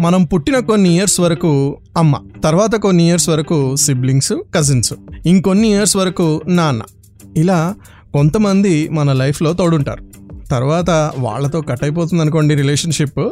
మనం పుట్టిన కొన్ని ఇయర్స్ వరకు అమ్మ తర్వాత కొన్ని ఇయర్స్ వరకు సిబ్లింగ్స్ కజిన్స్ ఇంకొన్ని ఇయర్స్ వరకు నాన్న. ఇలా కొంతమంది మన లైఫ్లో తోడుంటారు. తర్వాత వాళ్ళతో కట్ అయిపోతుంది అనుకోండి రిలేషన్షిప్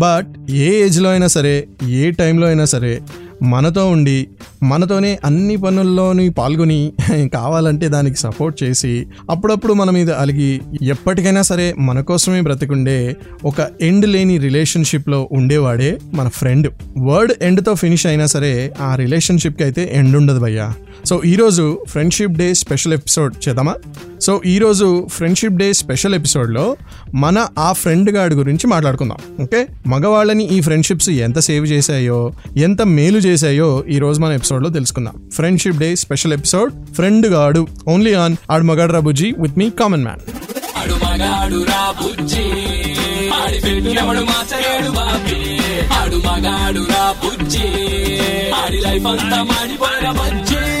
బట్ ఏ ఏజ్లో అయినా సరే ఏ టైంలో అయినా సరే మనతో ఉండి మనతోనే అన్ని పనుల్లోని పాల్గొని కావాలంటే దానికి సపోర్ట్ చేసి అప్పుడప్పుడు మన మీద అలిగి ఎప్పటికైనా సరే మన కోసమే బ్రతికుండే ఒక ఎండ్ లేని రిలేషన్షిప్లో ఉండేవాడే మన ఫ్రెండ్. వర్డ్ ఎండ్తో ఫినిష్ అయినా సరే ఆ రిలేషన్షిప్కి అయితే ఎండ్ ఉండదు భయ్యా. సో ఈరోజు ఫ్రెండ్షిప్ డే స్పెషల్ ఎపిసోడ్ చేద్దామా? సో ఈరోజు ఫ్రెండ్షిప్ డే స్పెషల్ ఎపిసోడ్లో మన ఆ ఫ్రెండ్ గాడి గురించి మాట్లాడుకుందాం. ఓకే? మగవాళ్ళని ఈ ఫ్రెండ్షిప్స్ ఎంత సేవ్ చేశాయో ఎంత మేలు చేశాయో ఈ రోజు మన ఎపిసోడ్లో తెలుసుకుందాం. Friendship day special episode friend గాడు ఓన్లీ ఆన్ ఆడు మగాడు రాబుజీ విత్ మీ కామన్ మ్యాన్ ఆడి లైఫ్ అంతా మాడిపోయిన బజ్జి.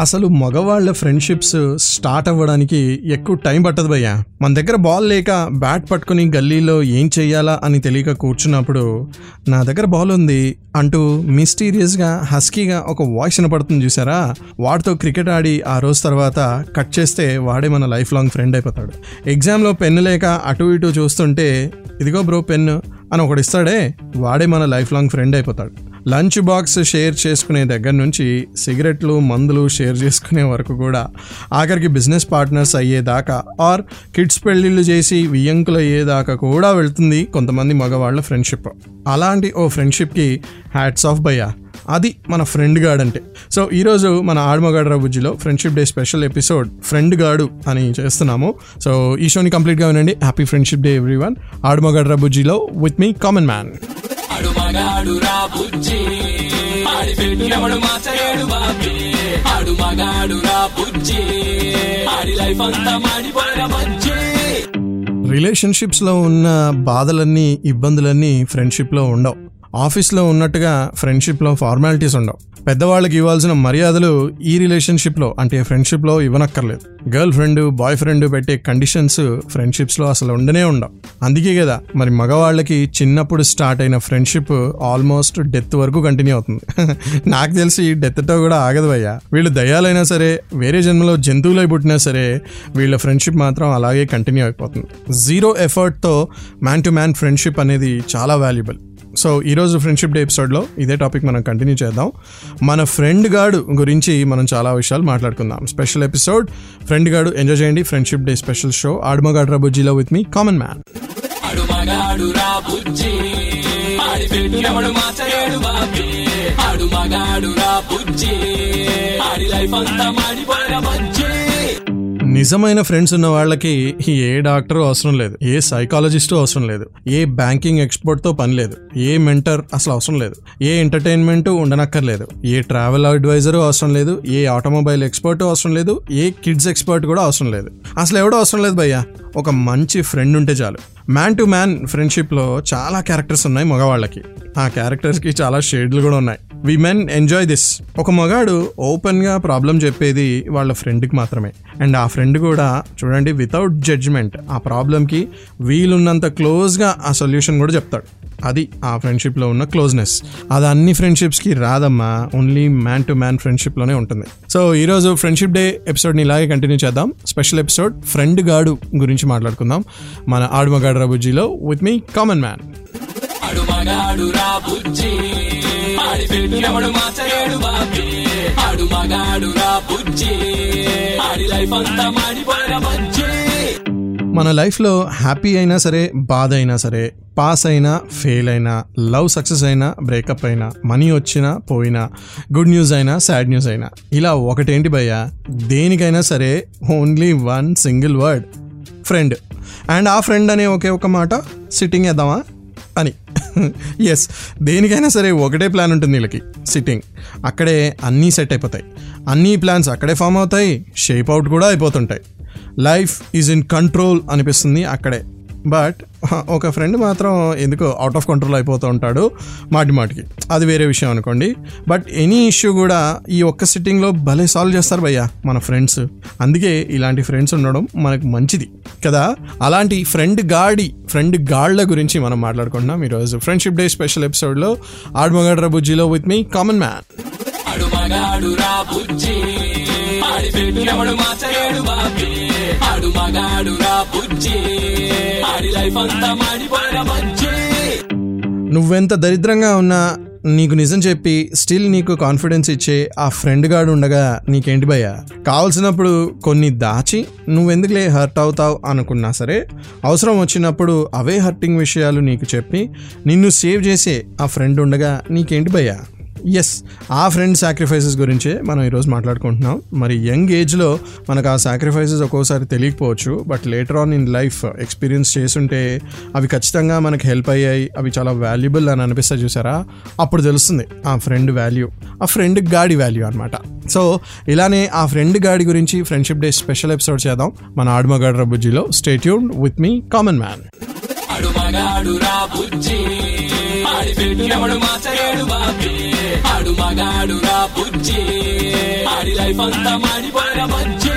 అసలు మగవాళ్ళ ఫ్రెండ్షిప్స్ స్టార్ట్ అవ్వడానికి ఎక్కువ టైం పట్టదు భయ్యా. మన దగ్గర బాల్ లేక బ్యాట్ పట్టుకుని గల్లీలో ఏం చెయ్యాలా అని తెలియక కూర్చున్నప్పుడు నా దగ్గర బాల్ ఉంది అంటూ మిస్టీరియస్గా హస్కీగా ఒక వాయిస్ వినపడుతుంది చూసారా? వాడితో క్రికెట్ ఆడి ఆ రోజు తర్వాత కట్ చేస్తే వాడే మన లైఫ్ లాంగ్ ఫ్రెండ్ అయిపోతాడు. ఎగ్జామ్లో పెన్ను లేక అటు ఇటు చూస్తుంటే ఇదిగో బ్రో పెన్ను అని ఒకటి ఇస్తాడే వాడే మన లైఫ్ లాంగ్ ఫ్రెండ్ అయిపోతాడు. లంచ్ బాక్స్ షేర్ చేసుకునే దగ్గర నుంచి సిగరెట్లు మందులు షేర్ చేసుకునే వరకు కూడా ఆఖరికి బిజినెస్ పార్ట్నర్స్ అయ్యేదాకా ఆర్ కిడ్స్ పెళ్ళిళ్ళు చేసి వియ్యంకులు అయ్యేదాకా కూడా వెళ్తుంది కొంతమంది మగవాళ్ళ ఫ్రెండ్షిప్. అలాంటి ఓ ఫ్రెండ్షిప్కి హ్యాట్స్ ఆఫ్ భయ్యా. అది మన ఫ్రెండ్ గాడ్ అంటే సో ఈరోజు మన ఆడమగాడ్రా బుజ్జిలో friendship day special episode friend గాడు అని చేస్తున్నాము. సో ఈ షోని కంప్లీట్గా వినండి. Happy friendship day everyone ఆడమగాడ్రా బుజ్జిలో విత్ మీ కామన్ మ్యాన్. ఆడు మగాడు రా బుజ్జి. ఆడి పెట్టినవడు ఎవడు బాబి. ఆడు మగాడు రా బుజ్జి. ఆడి లైఫ్ అంతా మాడిపోయిన బజ్జి. రిలేషన్షిప్స్లో ఉన్న బాధలన్నీ ఇబ్బందులన్నీ ఫ్రెండ్షిప్లో ఉండవు. ఆఫీస్లో ఉన్నట్టుగా ఫ్రెండ్షిప్లో ఫార్మాలిటీస్ ఉండవు. పెద్దవాళ్ళకి ఇవ్వాల్సిన మర్యాదలు ఈ రిలేషన్షిప్లో అంటే ఫ్రెండ్షిప్లో ఇవ్వనక్కర్లేదు. గర్ల్ ఫ్రెండ్ బాయ్ ఫ్రెండ్ పెట్టే కండిషన్స్ ఫ్రెండ్షిప్స్లో అసలు ఉండనే ఉండవు. అందుకే కదా మరి మగవాళ్ళకి చిన్నప్పుడు స్టార్ట్ అయిన ఫ్రెండ్షిప్ ఆల్మోస్ట్ డెత్ వరకు కంటిన్యూ అవుతుంది. నాకు తెలిసి డెత్తో కూడా ఆగదు అయ్యా. వీళ్ళు దయ్యాలైనా సరే వేరే జన్మలో జంతువులై పుట్టినా సరే వీళ్ళ ఫ్రెండ్షిప్ మాత్రం అలాగే కంటిన్యూ అయిపోతుంది. జీరో ఎఫర్ట్తో మ్యాన్ టు మ్యాన్ ఫ్రెండ్షిప్ అనేది చాలా వాల్యుబుల్. సో ఈరోజు ఫ్రెండ్షిప్ డే ఎపిసోడ్లో ఇదే టాపిక్ మనం కంటిన్యూ చేద్దాం. మన ఫ్రెండ్ గాడు గురించి మనం చాలా విషయాలు మాట్లాడుకుందాం. స్పెషల్ ఎపిసోడ్ ఫ్రెండ్ గాడు ఎంజాయ్ చేయండి. ఫ్రెండ్షిప్ డే స్పెషల్ షో ఆడమగాడు బుజ్జిలో విత్ మీ కామన్ మ్యాన్. ఆడి లైఫ్ అంతా మాడిపోయిన నిజమైన ఫ్రెండ్స్ ఉన్న వాళ్ళకి ఏ డాక్టర్ అవసరం లేదు ఏ సైకాలజిస్టు అవసరం లేదు ఏ బ్యాంకింగ్ ఎక్స్పర్ట్తో పని లేదు ఏ మెంటర్ అసలు అవసరం లేదు ఏ ఎంటర్టైన్మెంట్ ఉండనక్కర్లేదు ఏ ట్రావెల్ అడ్వైజర్ అవసరం లేదు ఏ ఆటోమొబైల్ ఎక్స్పర్ట్ అవసరం లేదు ఏ కిడ్స్ ఎక్స్పర్ట్ కూడా అవసరం లేదు. అసలు ఎవడో అవసరం లేదు భయ్యా? ఒక మంచి ఫ్రెండ్ ఉంటే చాలు. మ్యాన్ టు మ్యాన్ ఫ్రెండ్షిప్లో చాలా క్యారెక్టర్స్ ఉన్నాయి మగవాళ్ళకి. ఆ క్యారెక్టర్స్కి చాలా షేడ్లు కూడా ఉన్నాయి. వి మెన్ ఎంజాయ్ దిస్ ఒక మగాడు ఓపెన్గా ప్రాబ్లం చెప్పేది వాళ్ళ ఫ్రెండ్కి మాత్రమే. అండ్ ఆ ఫ్రెండ్ కూడా చూడండి వితౌట్ జడ్జ్మెంట్ ఆ ప్రాబ్లంకి వీలున్నంత క్లోజ్గా ఆ సొల్యూషన్ కూడా చెప్తాడు. అది ఆ ఫ్రెండ్షిప్లో ఉన్న క్లోజ్నెస్ అది అన్ని ఫ్రెండ్షిప్స్కి రాదమ్మా. ఓన్లీ మ్యాన్ టు మ్యాన్ ఫ్రెండ్షిప్లోనే ఉంటుంది. సో ఈరోజు ఫ్రెండ్షిప్ డే ఎపిసోడ్ని ఇలాగే కంటిన్యూ చేద్దాం. స్పెషల్ ఎపిసోడ్ ఫ్రెండ్ గాడు గురించి మాట్లాడుకుందాం. మన ఆడుమగాడు రాబుజ్జీలో విత్ మీ కామన్ మ్యాన్ ఆడి పెట్టు మాచలేడు బాబే. ఆడు మగాడు రా బుజ్జి. ఆడి లైఫ్ అంతా మాడిపోయిన బజ్జి. మన లైఫ్లో హ్యాపీ అయినా సరే బాధ అయినా సరే పాస్ అయినా ఫెయిల్ అయినా లవ్ సక్సెస్ అయినా బ్రేకప్ అయినా మనీ వచ్చినా పోయినా గుడ్ న్యూస్ అయినా సాడ్ న్యూస్ అయినా ఇలా ఒకటేంటి భయ్య? దేనికైనా సరే only one single word friend and ఆ ఫ్రెండ్ అనే ఒకే ఒక మాట సిట్టింగ్ వేద్దామా అని. ఎస్ దేనికైనా సరే ఒకటే ప్లాన్ ఉంటుంది వీళ్ళకి సిట్టింగ్ అక్కడే అన్నీ సెట్ అయిపోతాయి. అన్ని ప్లాన్స్ అక్కడే ఫామ్ అవుతాయి షేప్ అవుట్ కూడా అయిపోతుంటాయి. లైఫ్ ఈజ్ ఇన్ కంట్రోల్ అనిపిస్తుంది అక్కడే. బట్ ఒక ఫ్రెండ్ మాత్రం ఎందుకో అవుట్ ఆఫ్ కంట్రోల్ అయిపోతూ ఉంటాడు మాటి మాటికి. అది వేరే విషయం అనుకోండి. బట్ ఎనీ ఇష్యూ కూడా ఈ ఒక్క సిట్టింగ్లో భలే సాల్వ్ చేస్తారు భయ్యా మన ఫ్రెండ్స్ అందుకే ఇలాంటి ఫ్రెండ్స్ ఉండడం మనకు మంచిది. కదా? అలాంటి ఫ్రెండ్ గాడి ఫ్రెండ్ గాడ్ల గురించి మనం మాట్లాడుకుంటున్నాం ఈరోజు. ఫ్రెండ్షిప్ డే స్పెషల్ ఎపిసోడ్లో ఆడమగడ్ర బుజ్జిలో విత్ మీ కామన్ మ్యాన్ ఆడు మగాడు రా బుజ్జి. లైఫ్ అంతా మాడిపోయిన నువ్వెంత దరిద్రంగా ఉన్నా నీకు నిజం చెప్పి స్టిల్ నీకు కాన్ఫిడెన్స్ ఇచ్చే ఆ ఫ్రెండ్ గాడు ఉండగా నీకేంటి భయ కావలసినప్పుడు కొన్ని దాచి నువ్వెందుకులే హర్ట్ అవుతావు అనుకున్నా సరే అవసరం వచ్చినప్పుడు అవే హర్టింగ్ విషయాలు నీకు చెప్పి నిన్ను సేవ్ చేసే ఆ ఫ్రెండ్ ఉండగా నీకేంటి భయ్యా? ఎస్ ఆ ఫ్రెండ్ సాక్రిఫైసెస్ గురించే మనం ఈరోజు మాట్లాడుకుంటున్నాం. మరి యంగ్ ఏజ్లో మనకు ఆ సాక్రిఫైసెస్ ఒక్కోసారి తెలియకపోవచ్చు but later on in life experience చేసుంటే అవి ఖచ్చితంగా మనకు హెల్ప్ అయ్యాయి అవి చాలా వాల్యుబుల్ అని అనిపిస్తా చూసారా? అప్పుడు తెలుస్తుంది ఆ ఫ్రెండ్ వాల్యూ ఆ ఫ్రెండ్ గాడి వాల్యూ అనమాట సో ఇలానే ఆ ఫ్రెండ్ గాడి గురించి ఫ్రెండ్షిప్ డే స్పెషల్ ఎపిసోడ్ చేద్దాం. మన ఆడుమగాడ్ర బుజ్జిలో stay tuned with me common man ఆడు రా బుజ్జి ఆడి ఆడు మగాడు నా బుజ్జి. ఆడి లైఫ్ అంతా మాడిపోయిన బజ్జి.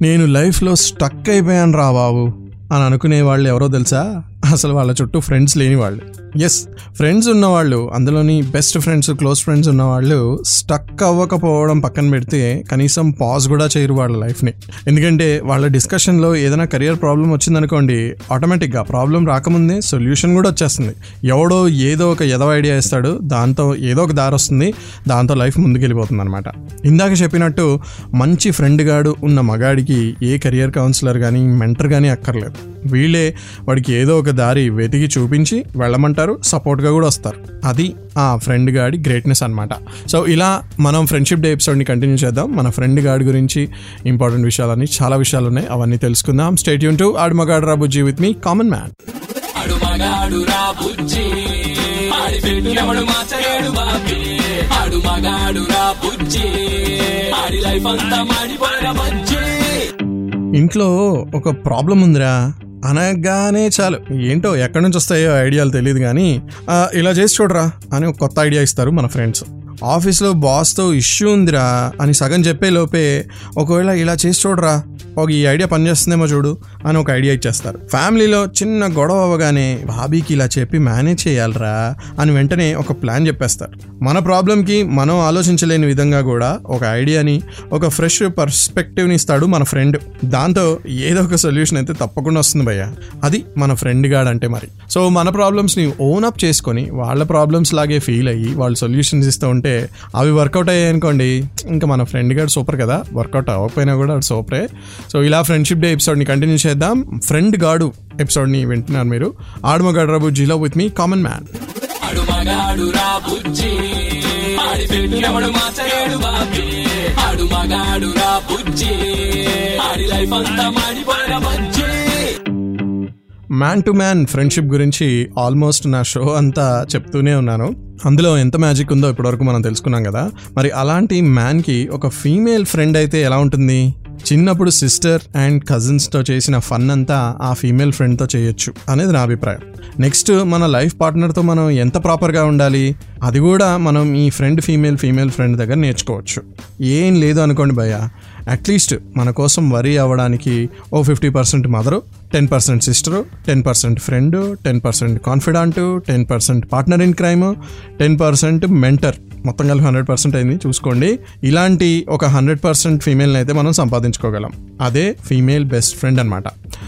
నేను లైఫ్లో స్టక్ అయిపోయాను రా బాబు అని అనుకునే వాళ్ళు ఎవరో తెలుసా? అసలు వాళ్ళ చుట్టూ ఫ్రెండ్స్ లేని వాళ్ళు. ఎస్ ఫ్రెండ్స్ ఉన్నవాళ్ళు అందులోని బెస్ట్ ఫ్రెండ్స్ క్లోజ్ ఫ్రెండ్స్ ఉన్నవాళ్ళు స్టక్ అవ్వకపోవడం పక్కన పెడితే కనీసం పాజ్ కూడా చేయరు వాళ్ళ లైఫ్ని ఎందుకంటే వాళ్ళ డిస్కషన్లో ఏదైనా కెరియర్ ప్రాబ్లం వచ్చిందనుకోండి ఆటోమేటిక్గా ప్రాబ్లం రాకముందే సొల్యూషన్ కూడా వచ్చేస్తుంది. ఎవడో ఏదో ఒక ఎదవ ఐడియా ఇస్తాడు దాంతో ఏదో ఒక దారి వస్తుంది దాంతో లైఫ్ ముందుకెళ్ళిపోతుంది అనమాట ఇందాక చెప్పినట్టు మంచి ఫ్రెండ్ గాడు ఉన్న మగాడికి ఏ కెరియర్ కౌన్సిలర్ కానీ మెంటర్ కానీ అక్కర్లేదు. వీళ్ళే వాడికి ఏదో ఒక దారి వెతికి చూపించి వెళ్ళమంటారు. సపోర్ట్గా కూడా వస్తారు. అది ఆ ఫ్రెండ్ గాడి గ్రేట్నెస్ అనమాట సో ఇలా మనం ఫ్రెండ్షిప్ డే ఎపిసోడ్ని కంటిన్యూ చేద్దాం. మన ఫ్రెండ్ గాడి గురించి ఇంపార్టెంట్ విషయాలన్నీ చాలా విషయాలు ఉన్నాయి అవన్నీ తెలుసుకుందాం. స్టేట్ యూన్ టు ఆడమగాడు రాబుజీ విత్ మీ కామన్ మ్యాన్ రా బుజ్జి రా బుజ్జి బజ్జి. ఇంట్లో ఒక ప్రాబ్లం ఉందిరా. అనగానే చాలు. ఏంటో ఎక్కడి నుంచి వస్తాయో ఐడియాలు తెలియదు కానీ ఇలా చేసి చూడరా అని ఒక కొత్త ఐడియా ఇస్తారు మన ఫ్రెండ్స్. ఆఫీస్లో బాస్తో ఇష్యూ ఉందిరా అని సగం చెప్పే లోపే ఒకవేళ ఇలా చేసి చూడరా ఒక ఈ ఐడియా పనిచేస్తుందేమో చూడు అని ఒక ఐడియా ఇచ్చేస్తారు. ఫ్యామిలీలో చిన్న గొడవ అవ్వగానే బాబీకి ఇలా చెప్పి మేనేజ్ చేయాలరా అని వెంటనే ఒక ప్లాన్ చెప్పేస్తారు. మన ప్రాబ్లంకి మనం ఆలోచించలేని విధంగా కూడా ఒక ఐడియాని ఒక ఫ్రెష్ పర్స్పెక్టివ్ని ఇస్తాడు మన ఫ్రెండ్. దాంతో ఏదో ఒక సొల్యూషన్ అయితే తప్పకుండా వస్తుంది భయ్య. అది మన ఫ్రెండ్ గాడు అంటే మరి. సో మన ప్రాబ్లమ్స్ని ఓన్ అప్ చేసుకొని వాళ్ళ ప్రాబ్లమ్స్ లాగే ఫీల్ అయ్యి వాళ్ళు సొల్యూషన్స్ ఇస్తూ ఉంటే అవి వర్కౌట్ అయ్యాయి అనుకోండి ఇంకా మన ఫ్రెండ్ గాడు సూపర్ కదా వర్కౌట్ అవ్వకపోయినా కూడా అది సూపరే సో ఇలా ఫ్రెండ్షిప్ డే ఎపిసోడ్ని కంటిన్యూ చేద్దాం. ఫ్రెండ్ గాడు ఎపిసోడ్ని వింటున్నారు మీరు. ఆడమగాడు రబు జీలో with me common man man to man friendship గురించి ఆల్మోస్ట్ నా షో అంతా చెప్తూనే ఉన్నాను. అందులో ఎంత మ్యాజిక్ ఉందో ఇప్పటివరకు మనం తెలుసుకున్నాం కదా. మరి అలాంటి మ్యాన్కి ఒక ఫీమేల్ ఫ్రెండ్ అయితే ఎలా ఉంటుంది? చిన్నప్పుడు సిస్టర్ అండ్ కజిన్స్తో చేసిన ఫన్ అంతా ఆ ఫీమేల్ ఫ్రెండ్తో చేయొచ్చు అనేది నా అభిప్రాయం. నెక్స్ట్ మన లైఫ్ పార్ట్నర్తో మనం ఎంత ప్రాపర్గా ఉండాలి? అది కూడా మనం ఈ ఫ్రెండ్ ఫీమేల్ ఫీమేల్ ఫ్రెండ్ దగ్గర నేర్చుకోవచ్చు. ఏం లేదు అనుకోండి భయ్య. అట్లీస్ట్ మన కోసం వరీ అవ్వడానికి ఓ fifty percent mother ten percent sister ten percent friend ten percent confidant ten percent partner in crime ten percent mentor మొత్తం కలిపి హండ్రెడ్ పర్సెంట్ అయింది. చూసుకోండి. ఇలాంటి ఒక హండ్రెడ్ పర్సెంట్ ఫీమేల్ని అయితే మనం సంపాదించుకోగలం. అదే ఫీమేల్ బెస్ట్ ఫ్రెండ్ అనమాట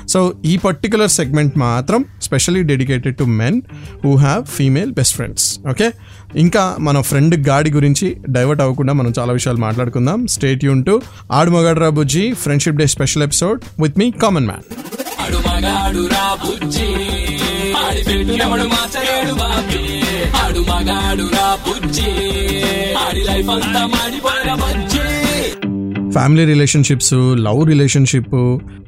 సో ఈ పర్టికులర్ సెగ్మెంట్ మాత్రం specially dedicated to men who have female best friends okay ఇంకా మన ఫ్రెండ్ గాడి గురించి డైవర్ట్ అవ్వకుండా మనం చాలా విషయాలు మాట్లాడుకుందాం. స్టేట్ యూన్ టు ఆడు మగాడ్రా బుజ్జి friendship day special episode with me common man ఆడు మగాడు రా బుజ్జి. ఆడి పెట్టినప్పుడు మార్చలేడు బాబి. ఆడు మగాడు రా బుజ్జి. ఆడి లైఫ్ అంతా మాడిపోయిన బుజ్జి. Family relationships love relationship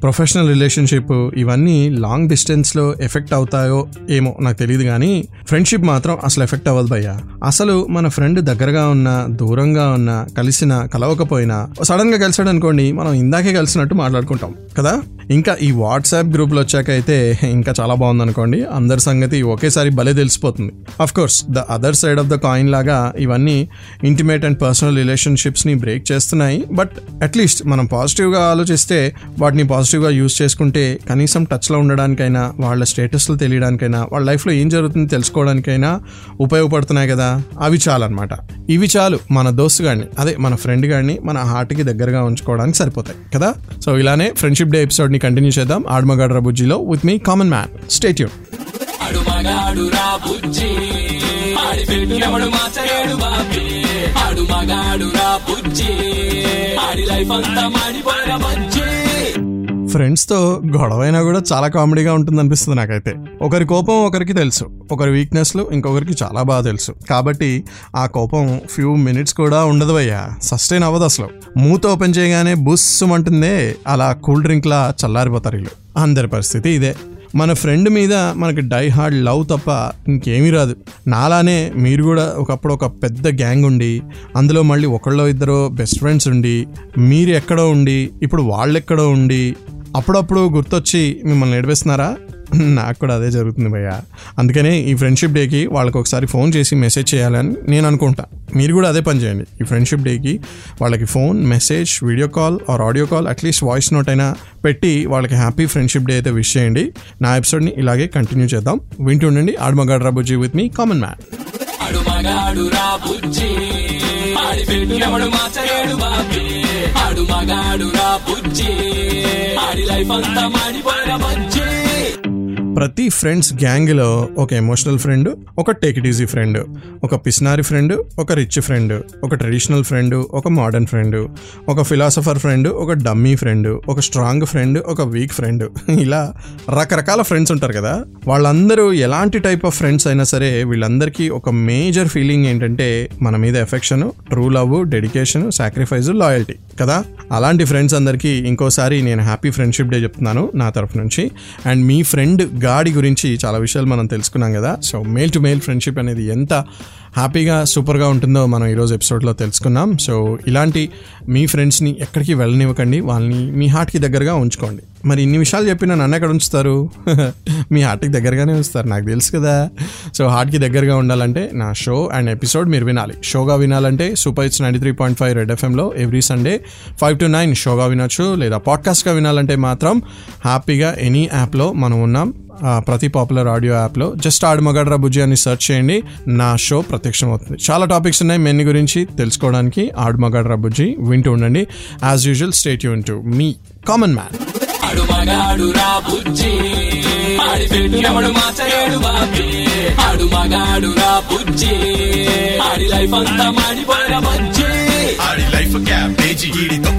professional relationship ఇవన్నీ లాంగ్ డిస్టెన్స్లో ఎఫెక్ట్ అవుతాయో ఏమో నాకు తెలియదు కానీ ఫ్రెండ్షిప్ మాత్రం అసలు ఎఫెక్ట్ అవ్వదు భయ్యా. అసలు మన ఫ్రెండ్ దగ్గరగా ఉన్నా దూరంగా ఉన్నా కలిసినా కలవకపోయినా సడన్గా కలిసాడు అనుకోండి మనం ఇందాకే కలిసినట్టు మాట్లాడుకుంటాం కదా? ఇంకా ఈ వాట్సాప్ గ్రూప్లో వచ్చాక అయితే ఇంకా చాలా బాగుందనుకోండి అందరి సంగతి ఒకేసారి భలే తెలిసిపోతుంది. Of course the other side of the coin లాగా ఇవన్నీ ఇంటిమేట్ అండ్ పర్సనల్ రిలేషన్షిప్స్ని బ్రేక్ చేస్తున్నాయి బట్ అట్లీస్ట్ మనం పాజిటివ్గా ఆలోచిస్తే వాటిని పాజిటివ్గా యూజ్ చేసుకుంటే కనీసం టచ్లో ఉండడానికైనా వాళ్ళ స్టేటస్లు తెలియడానికైనా వాళ్ళ లైఫ్లో ఏం జరుగుతుందో తెలుసుకోవడానికైనా ఉపయోగపడుతున్నాయి కదా. అవి చాలు అనమాట ఇవి చాలు మన దోస్తు గాడిని అదే మన ఫ్రెండ్ గాడిని మన హార్ట్కి దగ్గరగా ఉంచుకోవడానికి సరిపోతాయి కదా. సో ఇలానే ఫ్రెండ్షిప్ డే ఎపిసోడ్ని కంటిన్యూ చేద్దాం. ఆడమగాడ్ర బుజ్జిలో with me common man stay tuned ఆడు మగాడు రా ఆడి ఆడు మగాడు నా బుజ్జి. ఆడి లైఫ్ అంతా మాడిపోయిన బుజ్జి. ఫ్రెండ్స్తో గొడవైనా కూడా చాలా కామెడీగా ఉంటుంది అనిపిస్తుంది నాకైతే. ఒకరి కోపం ఒకరికి తెలుసు. ఒకరి వీక్నెస్లు ఇంకొకరికి చాలా బాగా తెలుసు. కాబట్టి ఆ కోపం ఫ్యూ మినిట్స్ కూడా ఉండదు అయ్యా. సస్టైన్ అవ్వదు అసలు. మూత ఓపెన్ చేయగానే బుస్సుమంటుందే అలా కూల్ డ్రింక్లా చల్లారిపోతారు వీళ్ళు. అందరి పరిస్థితి ఇదే. మన ఫ్రెండ్ మీద మనకి డై హార్డ్ లవ్ తప్ప ఇంకేమీ రాదు. నాలానే మీరు కూడా ఒకప్పుడు ఒక పెద్ద గ్యాంగ్ ఉండి అందులో మళ్ళీ ఒకళ్ళో ఇద్దరు బెస్ట్ ఫ్రెండ్స్ ఉండి మీరు ఎక్కడో ఉండి ఇప్పుడు వాళ్ళు ఎక్కడో ఉండి అప్పుడప్పుడు గుర్తొచ్చి మిమ్మల్ని ఏడిపిస్తున్నారా? నాకు కూడా అదే జరుగుతుంది భయ్య. అందుకనే ఈ ఫ్రెండ్షిప్ డేకి వాళ్ళకి ఒకసారి ఫోన్ చేసి మెసేజ్ చేయాలని నేను అనుకుంటా. మీరు కూడా అదే పని చేయండి. ఈ ఫ్రెండ్షిప్ డేకి వాళ్ళకి phone message video call or audio call at least voice note అయినా పెట్టి వాళ్ళకి హ్యాపీ ఫ్రెండ్షిప్ డే అయితే విష్ చేయండి. నా ఎపిసోడ్ని ఇలాగే కంటిన్యూ చేద్దాం. వింటుండండి ఆడమగాడ్ రాబుజీ విత్ మీ కామన్ మ్యాన్ ఆడు ఆడు మగాడు రా బుజ్జి. ఆడి లైఫ్ అంతా మాడిపోయిన బుజ్జి. ప్రతి ఫ్రెండ్స్ గ్యాంగ్లో ఒక ఎమోషనల్ ఫ్రెండ్ ఒక టేక్ ఇట్ ఈజీ ఫ్రెండ్ ఒక పిస్నారి ఫ్రెండ్ ఒక రిచ్ ఫ్రెండ్ ఒక ట్రెడిషనల్ ఫ్రెండ్ ఒక మోడర్న్ ఫ్రెండ్ ఒక ఫిలాసఫర్ ఫ్రెండ్ ఒక డమ్మీ ఫ్రెండ్ ఒక స్ట్రాంగ్ ఫ్రెండ్ ఒక వీక్ ఫ్రెండ్. ఇలా రకరకాల ఫ్రెండ్స్ ఉంటారు కదా? వాళ్ళందరూ ఎలాంటి టైప్ ఆఫ్ ఫ్రెండ్స్ అయినా సరే వీళ్ళందరికీ ఒక మేజర్ ఫీలింగ్ ఏంటంటే మన మీద affection true love dedication sacrifice loyalty. కదా? అలాంటి ఫ్రెండ్స్ అందరికీ ఇంకోసారి నేను హ్యాపీ ఫ్రెండ్షిప్ డే చెప్తున్నాను నా తరఫు నుంచి. అండ్ మీ ఫ్రెండ్ గాడి గురించి చాలా విషయాలు మనం తెలుసుకున్నాం కదా. So male to male friendship అనేది ఎంత హ్యాపీగా సూపర్గా ఉంటుందో మనం ఈరోజు ఎపిసోడ్లో తెలుసుకున్నాం సో ఇలాంటి మీ ఫ్రెండ్స్ని ఎక్కడికి వెళ్ళనివ్వకండి. వాళ్ళని మీ హార్ట్కి దగ్గరగా ఉంచుకోండి. మరి ఇన్ని విషయాలు చెప్పిన నన్ను ఎక్కడ ఉంచుతారు? మీ హార్ట్కి దగ్గరగానే ఉంచుతారు నాకు తెలుసు కదా. సో హార్ట్కి దగ్గరగా ఉండాలంటే నా షో అండ్ ఎపిసోడ్ మీరు వినాలి. షోగా వినాలంటే super it's ninety three point five Red ఎఫ్ఎంలో every Sunday five to nine షోగా వినొచ్చు లేదా పాడ్కాస్ట్గా వినాలంటే మాత్రం హ్యాపీగా ఎనీ యాప్లో మనం ఉన్నాం. ప్రతి పాపులర్ ఆడియో యాప్లో జస్ట్ ఆడమగడ్రా బుజ్జి అని సెర్చ్ చేయండి. నా షో ప్రత్యక్షం అవుతుంది చాలా టాపిక్స్ ఉన్నాయి. మెన్ని గురించి తెలుసుకోవడానికి ఆడమగడ్రా బుజ్జి వింటూ ఉండండి. As usual stay tuned to me common man ఆడు మగాడు రా బుజ్జి. ఆడి పెట్టినప్పుడు మార్చలేడు బాబీ. ఆడు మగాడు రా బుజ్జి. ఆడి లైఫ్ అంతా మాడిపోయిన బుజ్జి. ఆడి లైఫ్ క్యాబేజీ ఈడి